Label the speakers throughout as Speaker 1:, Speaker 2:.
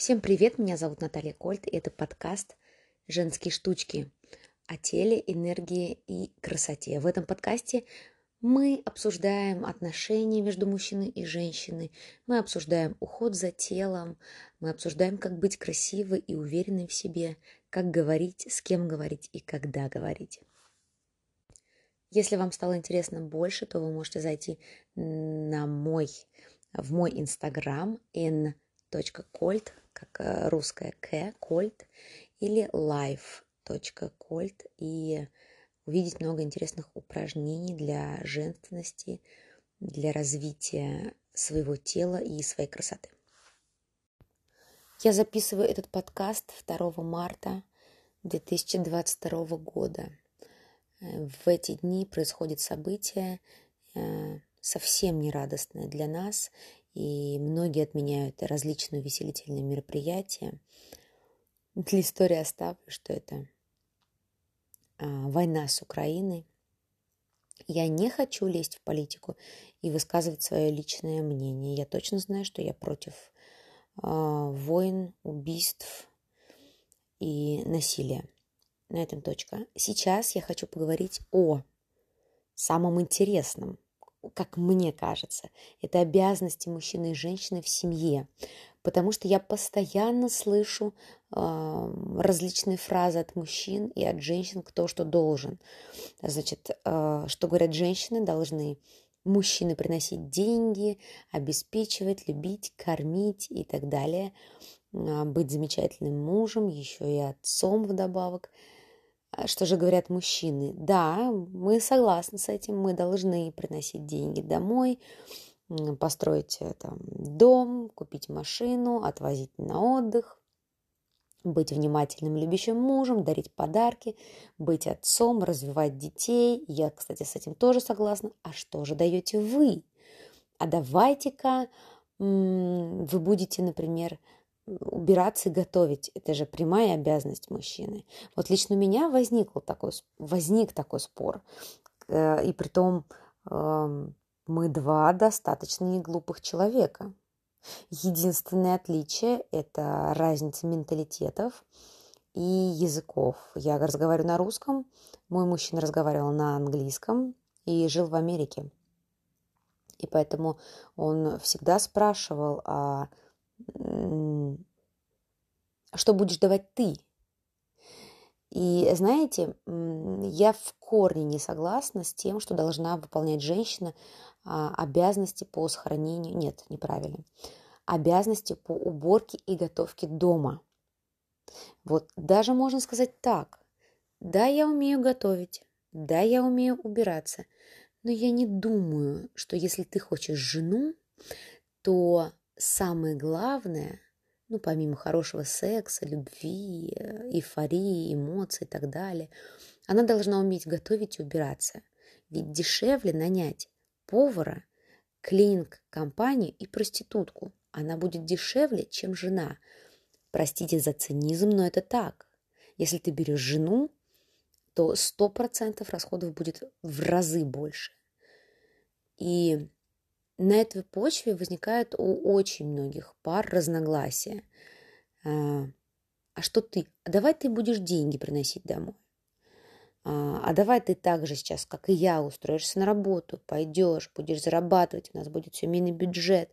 Speaker 1: Всем привет, меня зовут Наталья Кольт, и это подкаст «Женские штучки» о теле, энергии и красоте. В этом подкасте мы обсуждаем отношения между мужчиной и женщиной, мы обсуждаем уход за телом, мы обсуждаем, как быть красивой и уверенной в себе, как говорить, с кем говорить и когда говорить. Если вам стало интересно больше, то вы можете зайти на мой, в мой инстаграм n.colt, как э, русская к, кольт, или life.colt, и увидеть много интересных упражнений для женственности, для развития своего тела и своей красоты. Я записываю этот подкаст 2 марта 2022 года. В эти дни происходит событие э, совсем нерадостное для нас, и многие отменяют различные увеселительные мероприятия. Для истории оставлю, что это а, война с Украиной. Я не хочу лезть в политику и высказывать свое личное мнение. Я точно знаю, что я против а, войн, убийств и насилия. На этом точка. Сейчас я хочу поговорить о самом интересном, как мне кажется, это обязанности мужчины и женщины в семье. Потому что я постоянно слышу э, различные фразы от мужчин и от женщин, кто что должен. Значит, э, что говорят женщины, должны мужчины приносить деньги, обеспечивать, любить, кормить и так далее, э, быть замечательным мужем, еще и отцом вдобавок. А что же говорят мужчины? Да, мы согласны с этим, мы должны приносить деньги домой, построить э, там, дом, купить машину, отвозить на отдых, быть внимательным, любящим мужем, дарить подарки, быть отцом, развивать детей. Я, кстати, с этим тоже согласна. А что же даете вы? А давайте-ка вы будете, например, убираться и готовить. Это же прямая обязанность мужчины. Вот лично у меня возник такой, возник такой спор. Э, и при том эм, мы два достаточно неглупых человека. Единственное отличие – это разница менталитетов и языков. Я разговариваю на русском, мой мужчина разговаривал на английском и жил в Америке. И поэтому он всегда спрашивал, а что будешь давать ты? И знаете, я в корне не согласна с тем, что должна выполнять женщина а, обязанности по сохранению, нет, неправильно, обязанности по уборке и готовке дома. Вот даже можно сказать так. Да, я умею готовить, да, я умею убираться, но я не думаю, что если ты хочешь жену, то самое главное, ну, помимо хорошего секса, любви, эйфории, эмоций и так далее, она должна уметь готовить и убираться. Ведь дешевле нанять повара, клининг-компанию и проститутку. Она будет дешевле, чем жена. Простите за цинизм, но это так. Если ты берешь жену, то 100% расходов будет в разы больше. И на этой почве возникает у очень многих пар разногласия. А, а что ты? А давай ты будешь деньги приносить домой. А, а давай ты так же сейчас, как и я, устроишься на работу, пойдешь, будешь зарабатывать, у нас будет семейный бюджет,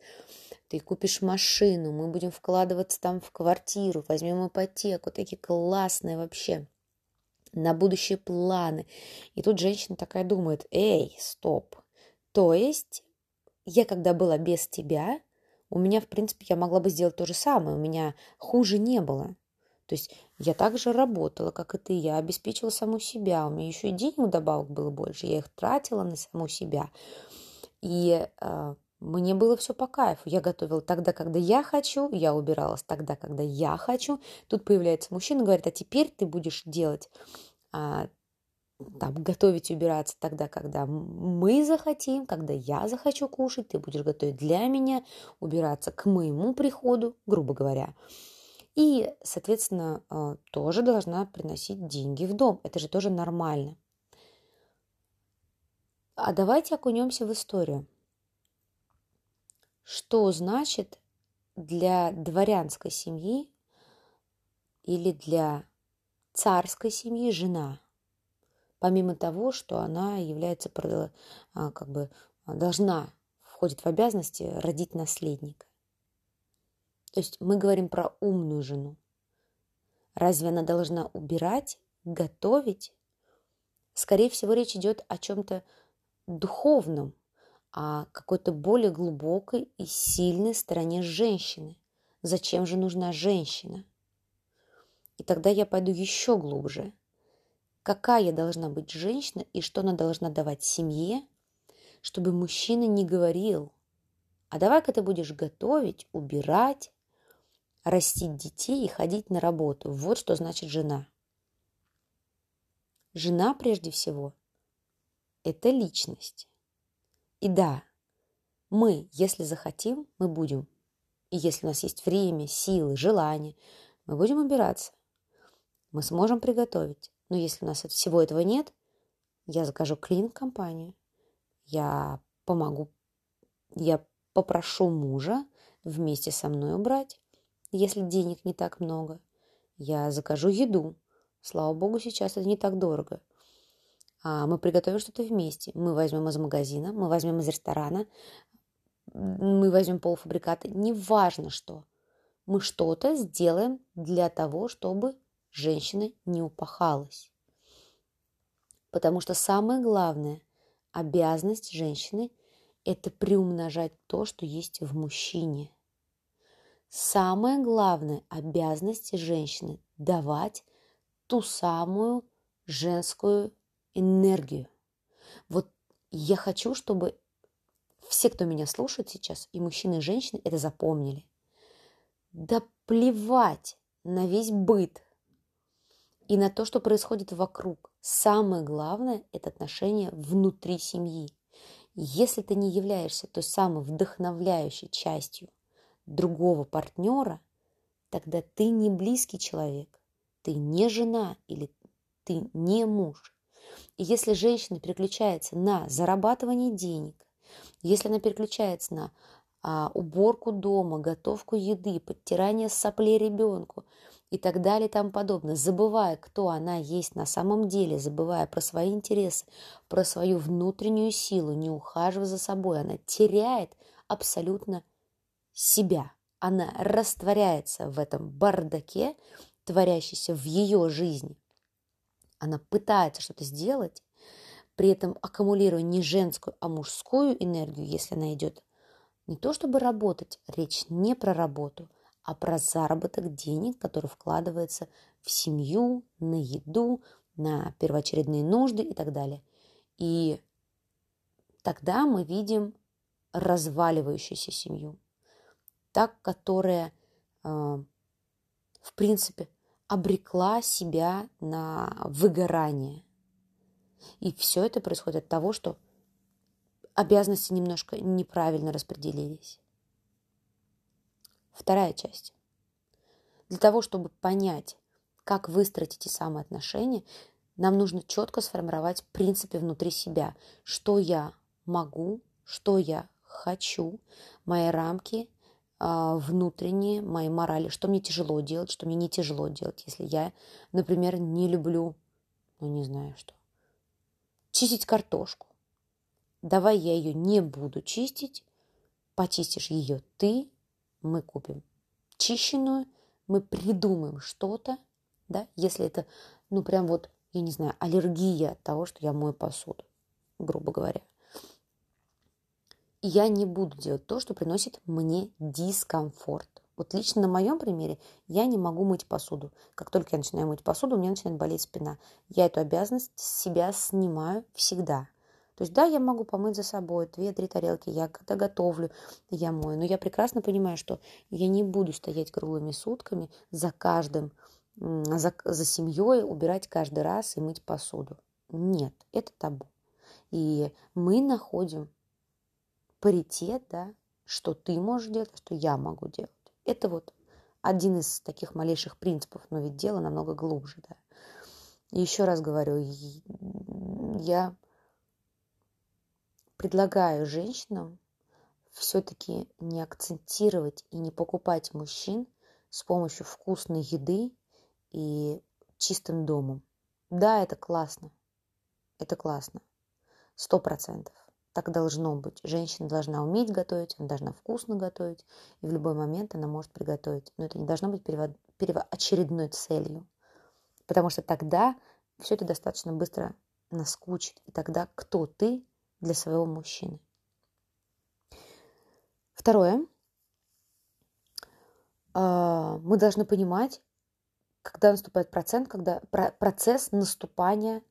Speaker 1: ты купишь машину, мы будем вкладываться там в квартиру, возьмем ипотеку, такие классные вообще на будущие планы. И тут женщина такая думает, эй, стоп, то есть я когда была без тебя, у меня, в принципе, я могла бы сделать то же самое. У меня хуже не было. То есть я также работала, как и ты. Я обеспечила саму себя. У меня еще и денег добавок было больше. Я их тратила на саму себя. И э, мне было все по кайфу. Я готовила тогда, когда я хочу. Я убиралась тогда, когда я хочу. Тут появляется мужчина, говорит, а теперь ты будешь делать а, там, готовить и убираться тогда, когда мы захотим, когда я захочу кушать, ты будешь готовить для меня, убираться к моему приходу, грубо говоря. И, соответственно, э, тоже должна приносить деньги в дом. Это же тоже нормально. А давайте окунемся в историю. Что значит для дворянской семьи или для царской семьи жена, помимо того, что она является а, как бы должна входит в обязанности родить наследника. То есть мы говорим про умную жену. Разве она должна убирать, готовить? Скорее всего, речь идет о чем-то духовном, о какой-то более глубокой и сильной стороне женщины. Зачем же нужна женщина? И тогда я пойду еще глубже. Какая должна быть женщина и что она должна давать семье, чтобы мужчина не говорил, а давай-ка ты будешь готовить, убирать, растить детей и ходить на работу. Вот что значит жена. Жена, прежде всего, это личность. И да, мы, если захотим, мы будем. И если у нас есть время, силы, желание, мы будем убираться. Мы сможем приготовить. Но если у нас всего этого нет, я закажу клин-компанию. Я помогу, я попрошу мужа вместе со мной убрать, если денег не так много. Я закажу еду. Слава богу, сейчас это не так дорого. А мы приготовим что-то вместе. Мы возьмем из магазина, мы возьмем из ресторана, мы возьмем полуфабрикаты. Неважно что. Мы что-то сделаем для того, чтобы женщина не упахалась. Потому что самое главное обязанность женщины – это приумножать то, что есть в мужчине. Самая главная обязанность женщины – давать ту самую женскую энергию. Вот я хочу, чтобы все, кто меня слушает сейчас, и мужчины, и женщины, это запомнили. Да плевать на весь быт и на то, что происходит вокруг. Самое главное – это отношения внутри семьи. Если ты не являешься той самой вдохновляющей частью другого партнера, тогда ты не близкий человек, ты не жена или ты не муж. И если женщина переключается на зарабатывание денег, если она переключается на а, уборку дома, готовку еды, подтирание соплей ребенку – и так далее и тому подобное, забывая, кто она есть на самом деле, забывая про свои интересы, про свою внутреннюю силу, не ухаживая за собой, она теряет абсолютно себя. Она растворяется в этом бардаке, творящийся в ее жизни. Она пытается что-то сделать, при этом аккумулируя не женскую, а мужскую энергию, если она идет не то чтобы работать, речь не про работу, а про заработок денег, который вкладывается в семью, на еду, на первоочередные нужды и так далее. И тогда мы видим разваливающуюся семью, так, которая, э, в принципе, обрекла себя на выгорание. И все это происходит от того, что обязанности немножко неправильно распределились. Вторая часть. Для того, чтобы понять, как выстроить эти самые отношения, нам нужно четко сформировать принципы внутри себя. Что я могу, что я хочу, мои рамки э, внутренние, мои морали, что мне тяжело делать, что мне не тяжело делать, если я, например, не люблю, ну не знаю что, чистить картошку. Давай я ее не буду чистить, почистишь ее ты, мы купим чищенную, мы придумаем что-то, да, если это, ну, прям вот, я не знаю, аллергия от того, что я мою посуду, грубо говоря. я не буду делать то, что приносит мне дискомфорт. Вот лично на моем примере я не могу мыть посуду. Как только я начинаю мыть посуду, у меня начинает болеть спина. Я эту обязанность с себя снимаю всегда. То есть, да, я могу помыть за собой две-три тарелки, я когда готовлю, я мою, но я прекрасно понимаю, что я не буду стоять круглыми сутками за каждым, за, за семьей, убирать каждый раз и мыть посуду. Нет, это табу. И мы находим паритет, да, что ты можешь делать, а что я могу делать. Это вот один из таких малейших принципов, но ведь дело намного глубже, да. Еще раз говорю, я предлагаю женщинам все-таки не акцентировать и не покупать мужчин с помощью вкусной еды и чистым домом. Да, это классно. Это классно. Сто процентов. Так должно быть. Женщина должна уметь готовить, она должна вкусно готовить, и в любой момент она может приготовить. Но это не должно быть перевод, первоочередной целью. Потому что тогда все это достаточно быстро наскучит. И тогда кто ты для своего мужчины? Второе. А, мы должны понимать, когда наступает процент, когда процесс наступания,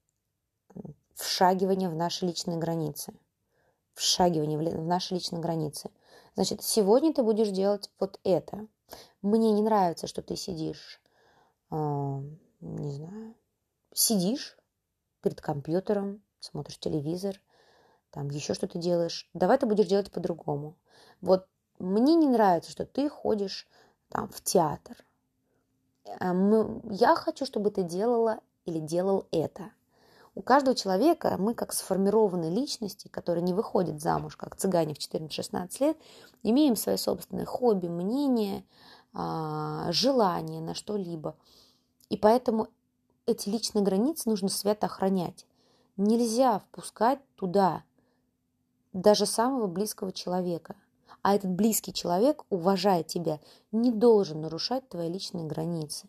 Speaker 1: вшагивания в наши личные границы. Вшагивание в наши личные границы. Значит, сегодня ты будешь делать вот это. Мне не нравится, что ты сидишь, э, не знаю, сидишь перед компьютером, смотришь телевизор, там еще что-то делаешь. Давай ты будешь делать по-другому. Вот мне не нравится, что ты ходишь там в театр. Э, я хочу, чтобы ты делала или делал это. У каждого человека мы, как сформированные личности, которые не выходят замуж, как цыгане в 14-16 лет, имеем свои собственные хобби, мнения, а, желания на что-либо. И поэтому эти личные границы нужно свято охранять. Нельзя впускать туда даже самого близкого человека – а этот близкий человек, уважая тебя, не должен нарушать твои личные границы.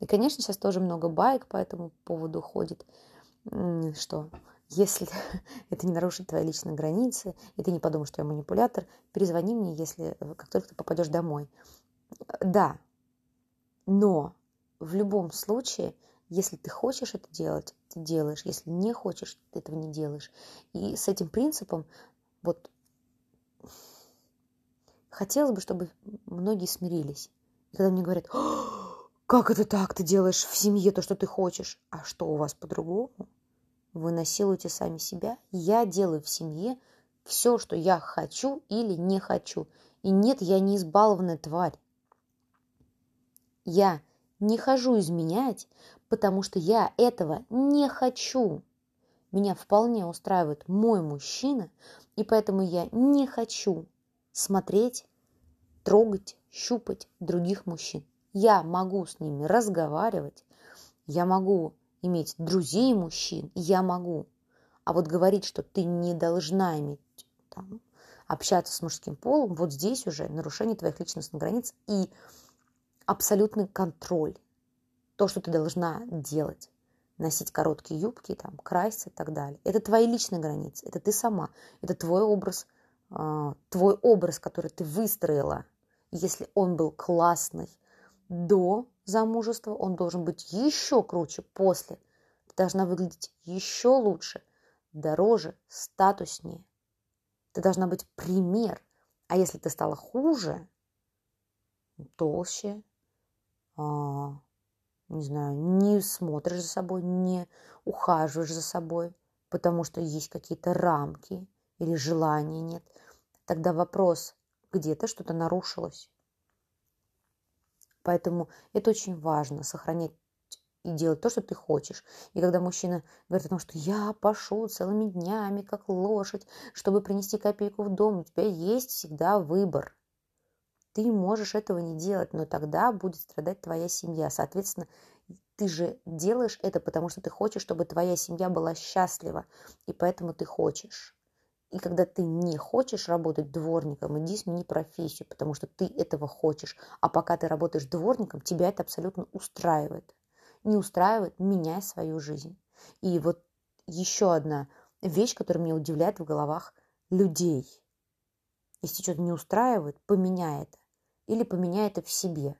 Speaker 1: И, конечно, сейчас тоже много байк по этому поводу ходит, что если это не нарушит твои личные границы, и ты не подумаешь, что я манипулятор, перезвони мне, если э, как только ты попадешь домой. Да, но в любом случае, если ты хочешь это делать, ты делаешь. Если не хочешь, ты этого не делаешь. И с этим принципом вот Хотелось бы, чтобы многие смирились. И когда мне говорят, как это так, ты делаешь в семье то, что ты хочешь, а что у вас по-другому? Вы насилуете сами себя. Я делаю в семье все, что я хочу или не хочу. И нет, я не избалованная тварь. Я не хожу изменять, потому что я этого не хочу. Меня вполне устраивает мой мужчина, и поэтому я не хочу смотреть, трогать, щупать других мужчин. Я могу с ними разговаривать, я могу иметь друзей мужчин, я могу. А вот говорить, что ты не должна иметь там, общаться с мужским полом, вот здесь уже нарушение твоих личностных границ и абсолютный контроль. То, что ты должна делать. Носить короткие юбки, там, краситься и так далее. Это твои личные границы, это ты сама, это твой образ а, твой образ, который ты выстроила, если он был классный до замужества, он должен быть еще круче после. Ты должна выглядеть еще лучше, дороже, статуснее. Ты должна быть пример. А если ты стала хуже, толще, не знаю, не смотришь за собой, не ухаживаешь за собой, потому что есть какие-то рамки или желания нет, тогда вопрос, где-то что-то нарушилось. Поэтому это очень важно, сохранять и делать то, что ты хочешь. И когда мужчина говорит о том, что я пашу целыми днями, как лошадь, чтобы принести копейку в дом, у тебя есть всегда выбор. Ты можешь этого не делать, но тогда будет страдать твоя семья. Соответственно, ты же делаешь это, потому что ты хочешь, чтобы твоя семья была счастлива, и поэтому ты хочешь. И когда ты не хочешь работать дворником, иди смени профессию, потому что ты этого хочешь. А пока ты работаешь дворником, тебя это абсолютно устраивает. Не устраивает, меняй свою жизнь. И вот еще одна вещь, которая меня удивляет в головах людей. Если что-то не устраивает, поменяй это. Или поменяй это в себе.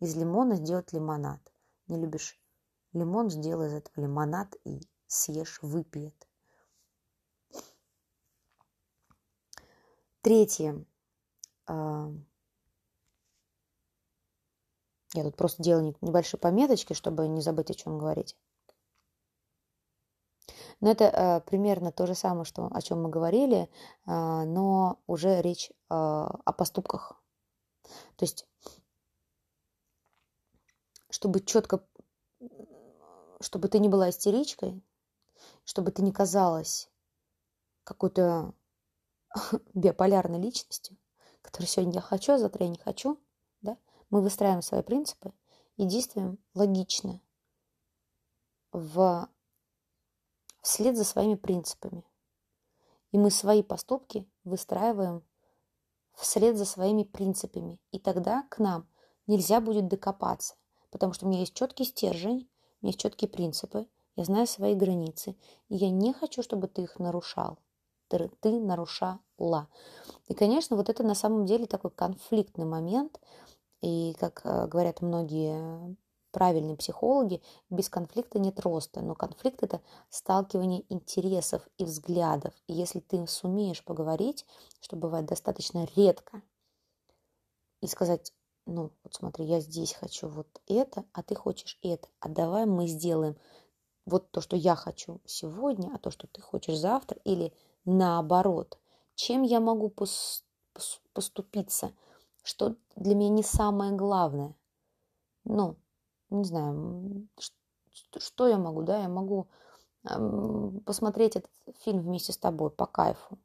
Speaker 1: Из лимона сделать лимонад. Не любишь лимон, сделай из этого лимонад и съешь, выпей это. Третье. А, я тут просто делаю небольшие пометочки, чтобы не забыть, о чем говорить. Но это э, примерно то же самое, что, о чем мы говорили, э, но уже речь э, о поступках. То есть, чтобы четко, чтобы ты не была истеричкой, чтобы ты не казалась какой-то биополярной личностью, которая сегодня я хочу, а завтра я не хочу, да, мы выстраиваем свои принципы и действуем логично в, вслед за своими принципами. И мы свои поступки выстраиваем вслед за своими принципами. И тогда к нам нельзя будет докопаться, потому что у меня есть четкий стержень, у меня есть четкие принципы, я знаю свои границы, и я не хочу, чтобы ты их нарушал. Ты, ты нарушала. И, конечно, вот это на самом деле такой конфликтный момент. И, как э, говорят многие правильные психологи, без конфликта нет роста. Но конфликт – это сталкивание интересов и взглядов. И если ты сумеешь поговорить, что бывает достаточно редко, и сказать, ну, вот смотри, я здесь хочу вот это, а ты хочешь это, а давай мы сделаем вот то, что я хочу сегодня, а то, что ты хочешь завтра, или наоборот. Чем я могу пос поступиться? Что для меня не самое главное? Ну, не знаю, что я могу, да, я могу посмотреть этот фильм вместе с тобой по кайфу.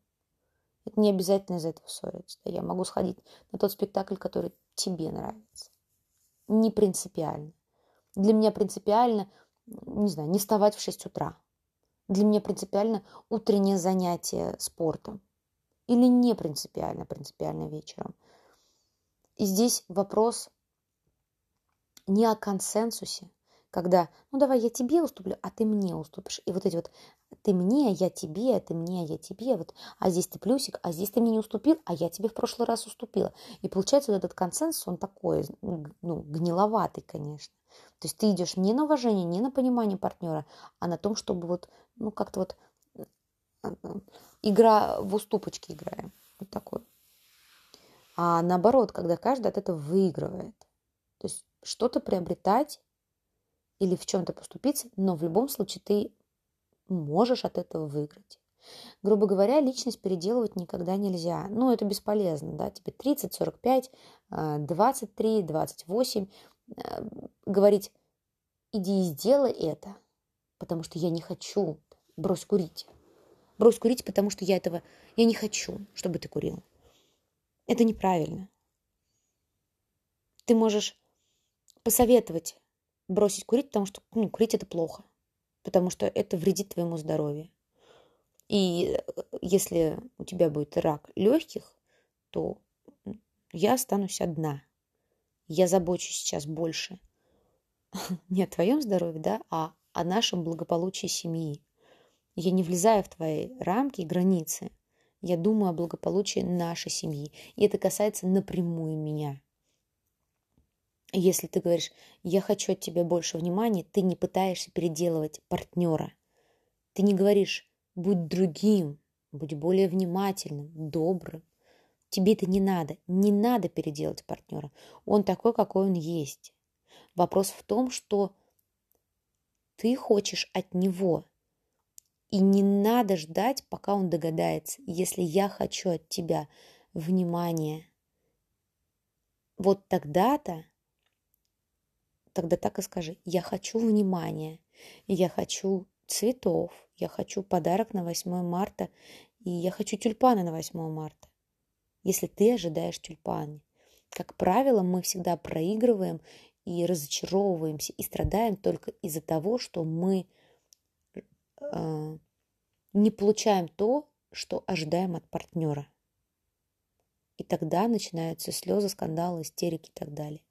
Speaker 1: Это не обязательно из-за этого ссориться. Я могу сходить на тот спектакль, который тебе нравится. Не принципиально. Для меня принципиально не знаю, не вставать в 6 утра. Для меня принципиально утреннее занятие спортом. Или не принципиально, принципиально вечером. И здесь вопрос не о консенсусе, когда, ну давай я тебе уступлю, а ты мне уступишь. И вот эти вот ты мне, я тебе, ты мне, я тебе, вот, а здесь ты плюсик, а здесь ты мне не уступил, а я тебе в прошлый раз уступила. И получается вот этот консенсус, он такой, ну, гниловатый, конечно. То есть ты идешь не на уважение, не на понимание партнера, а на том, чтобы вот, ну, как-то вот игра в уступочки играем. Вот такой. А наоборот, когда каждый от этого выигрывает. То есть что-то приобретать или в чем-то поступиться, но в любом случае ты можешь от этого выиграть. Грубо говоря, личность переделывать никогда нельзя. Ну, это бесполезно, да, тебе 30, 45, 23, 28. Э, говорить, иди и сделай это, потому что я не хочу, брось курить. Брось курить, потому что я этого, я не хочу, чтобы ты курил. Это неправильно. Ты можешь посоветовать бросить курить, потому что ну, курить это плохо, потому что это вредит твоему здоровью. И э, если у тебя будет рак легких, то я останусь одна – я забочусь сейчас больше не о твоем здоровье, да, а о нашем благополучии семьи. Я не влезаю в твои рамки и границы. Я думаю о благополучии нашей семьи. И это касается напрямую меня. Если ты говоришь, я хочу от тебя больше внимания, ты не пытаешься переделывать партнера. Ты не говоришь, будь другим, будь более внимательным, добрым, Тебе это не надо. Не надо переделать партнера. Он такой, какой он есть. Вопрос в том, что ты хочешь от него. И не надо ждать, пока он догадается. Если я хочу от тебя внимания, вот тогда-то, тогда так и скажи, я хочу внимания, я хочу цветов, я хочу подарок на 8 марта, и я хочу тюльпаны на 8 марта если ты ожидаешь тюльпаны. Как правило, мы всегда проигрываем и разочаровываемся и страдаем только из-за того, что мы э, не получаем то, что ожидаем от партнера. И тогда начинаются слезы, скандалы, истерики и так далее.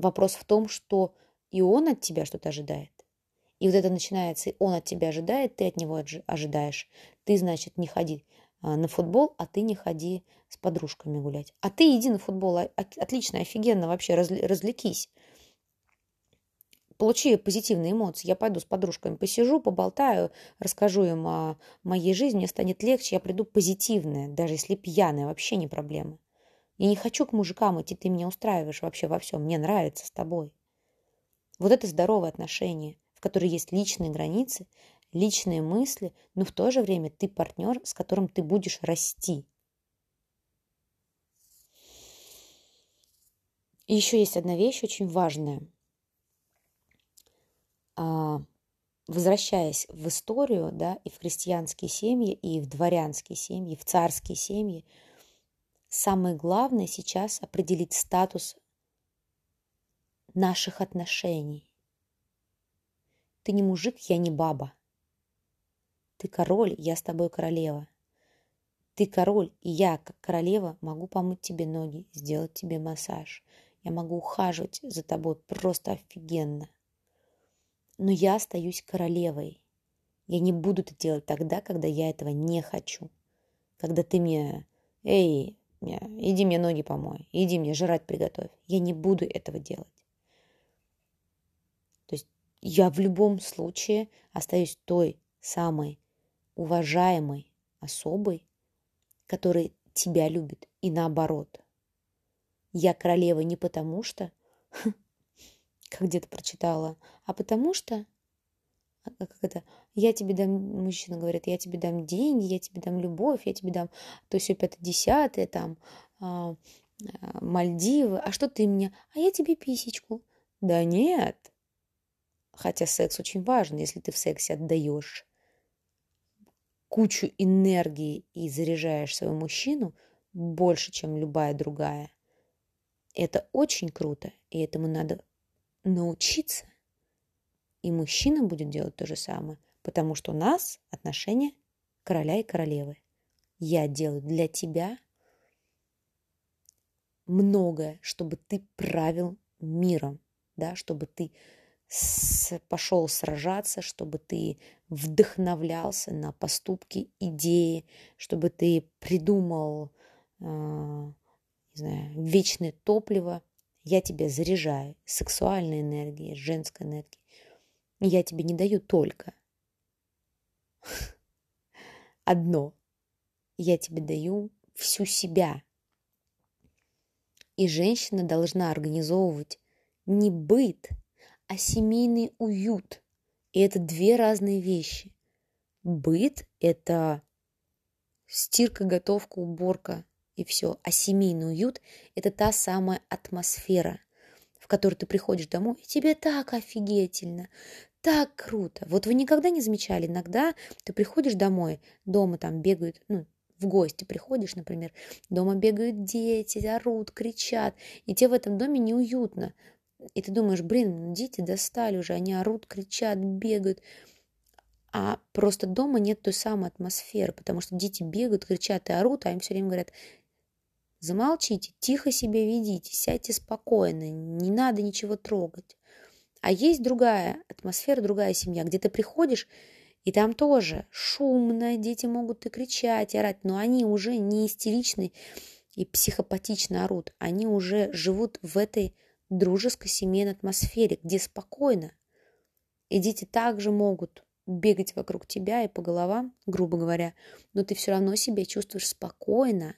Speaker 1: Вопрос в том, что и он от тебя что-то ожидает. И вот это начинается, и он от тебя ожидает, ты от него ожидаешь. Ты, значит, не ходи а, на футбол, а ты не ходи с подружками гулять. А ты иди на футбол, а, отлично, офигенно, вообще развлекись. Получи позитивные эмоции. Я пойду с подружками посижу, поболтаю, расскажу им о моей жизни, мне станет легче, я приду позитивная, даже если пьяная, вообще не проблема. Я не хочу к мужикам идти, ты меня устраиваешь вообще во всем, мне нравится с тобой. Вот это здоровое отношение, в котором есть личные границы, личные мысли, но в то же время ты партнер, с которым ты будешь расти. И еще есть одна вещь очень важная. А, возвращаясь в историю, да, и в крестьянские семьи, и в дворянские семьи, и в царские семьи, самое главное сейчас определить статус наших отношений. Ты не мужик, я не баба. Ты король, я с тобой королева. Ты король, и я, как королева, могу помыть тебе ноги, сделать тебе массаж. Я могу ухаживать за тобой просто офигенно. Но я остаюсь королевой. Я не буду это делать тогда, когда я этого не хочу. Когда ты мне, эй, иди мне ноги помой, иди мне жрать приготовь. Я не буду этого делать. То есть я в любом случае остаюсь той самой уважаемой особой, который тебя любит, и наоборот. Я королева не потому что, как где-то прочитала, а потому что, как это, я тебе дам, мужчина говорит, я тебе дам деньги, я тебе дам любовь, я тебе дам то все пятое, десятое, там, а, а, Мальдивы, а что ты мне? А я тебе писечку. Да нет. Хотя секс очень важен, если ты в сексе отдаешь кучу энергии и заряжаешь своего мужчину больше, чем любая другая. Это очень круто, и этому надо научиться. И мужчина будет делать то же самое, потому что у нас отношения короля и королевы. Я делаю для тебя многое, чтобы ты правил миром, да, чтобы ты с, пошел сражаться, чтобы ты вдохновлялся на поступки, идеи, чтобы ты придумал, э, не знаю, вечное топливо. Я тебя заряжаю сексуальной энергией, женской энергией. Я тебе не даю только одно. Я тебе даю всю себя. И женщина должна организовывать не быт – а семейный уют. И это две разные вещи. Быт – это стирка, готовка, уборка и все. А семейный уют – это та самая атмосфера, в которой ты приходишь домой, и тебе так офигительно, так круто. Вот вы никогда не замечали, иногда ты приходишь домой, дома там бегают, ну, в гости приходишь, например, дома бегают дети, орут, кричат, и тебе в этом доме неуютно. И ты думаешь, блин, дети достали уже, они орут, кричат, бегают. А просто дома нет той самой атмосферы, потому что дети бегают, кричат и орут, а им все время говорят, замолчите, тихо себя ведите, сядьте спокойно, не надо ничего трогать. А есть другая атмосфера, другая семья, где ты приходишь, и там тоже шумно, дети могут и кричать, и орать, но они уже не истеричны и психопатично орут. Они уже живут в этой дружеской семейной атмосфере, где спокойно. И дети также могут бегать вокруг тебя и по головам, грубо говоря, но ты все равно себя чувствуешь спокойно,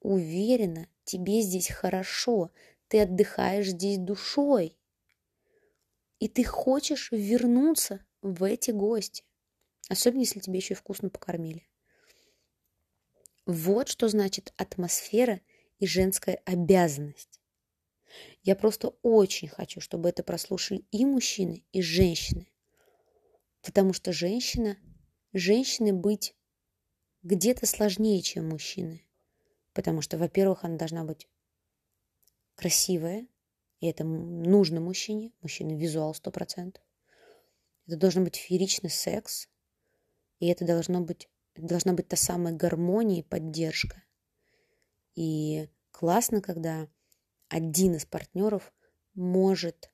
Speaker 1: уверенно, тебе здесь хорошо, ты отдыхаешь здесь душой. И ты хочешь вернуться в эти гости, особенно если тебе еще и вкусно покормили. Вот что значит атмосфера и женская обязанность. Я просто очень хочу, чтобы это прослушали и мужчины, и женщины. Потому что женщина, женщины быть где-то сложнее, чем мужчины. Потому что, во-первых, она должна быть красивая, и это нужно мужчине. Мужчина визуал 100%. Это должен быть фееричный секс, и это должно быть, должна быть та самая гармония и поддержка. И классно, когда один из партнеров может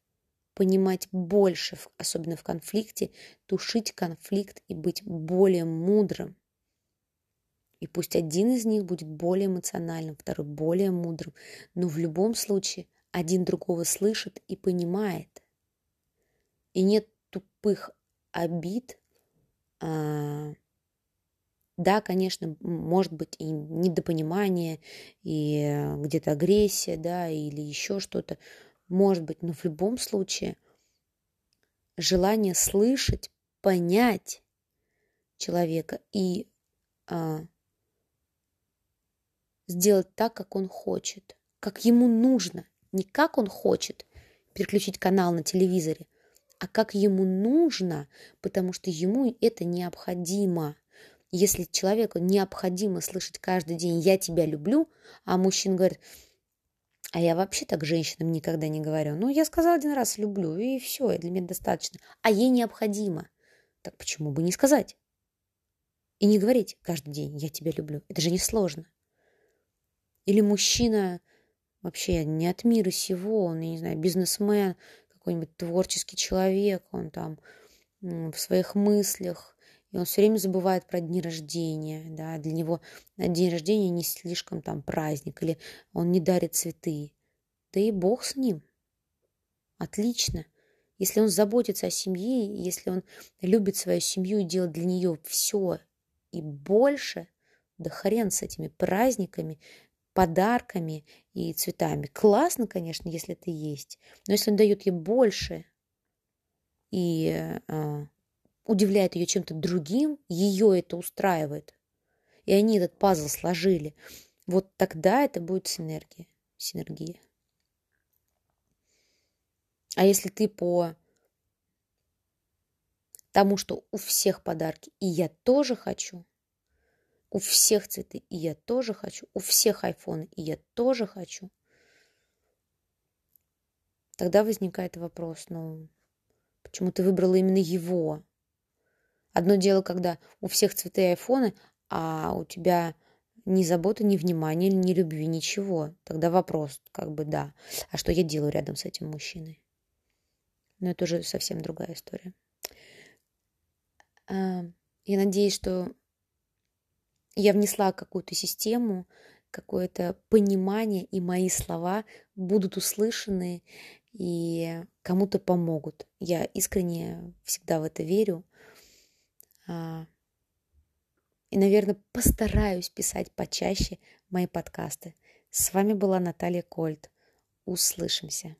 Speaker 1: понимать больше, особенно в конфликте, тушить конфликт и быть более мудрым. И пусть один из них будет более эмоциональным, второй более мудрым, но в любом случае один другого слышит и понимает. И нет тупых обид, а, да, конечно, может быть и недопонимание, и э, где-то агрессия, да, или еще что-то. Может быть, но в любом случае желание слышать, понять человека и а, сделать так, как он хочет, как ему нужно, не как он хочет переключить канал на телевизоре, а как ему нужно, потому что ему это необходимо. Если человеку необходимо слышать каждый день «я тебя люблю», а мужчина говорит а я вообще так женщинам никогда не говорю. Ну, я сказала один раз «люблю», и все, и для меня достаточно. А ей необходимо. Так почему бы не сказать? И не говорить каждый день «я тебя люблю». Это же несложно. Или мужчина вообще не от мира сего, он, я не знаю, бизнесмен, какой-нибудь творческий человек, он там в своих мыслях, и он все время забывает про дни рождения, да, для него день рождения не слишком там праздник, или он не дарит цветы. Да и бог с ним. Отлично. Если он заботится о семье, если он любит свою семью и делает для нее все и больше, да хрен с этими праздниками, подарками и цветами. Классно, конечно, если это есть, но если он дает ей больше и э, удивляет ее чем-то другим, ее это устраивает, и они этот пазл сложили, вот тогда это будет синергия. синергия. А если ты по тому, что у всех подарки, и я тоже хочу – у всех цветы, и я тоже хочу. У всех айфоны, и я тоже хочу. Тогда возникает вопрос, ну, почему ты выбрала именно его? Одно дело, когда у всех цветы айфоны, а у тебя ни заботы, ни внимания, ни любви, ничего. Тогда вопрос, как бы, да. А что я делаю рядом с этим мужчиной? Но это уже совсем другая история. А, я надеюсь, что я внесла какую-то систему, какое-то понимание, и мои слова будут услышаны и кому-то помогут. Я искренне всегда в это верю. А, и, наверное, постараюсь писать почаще мои подкасты. С вами была Наталья Кольт. Услышимся.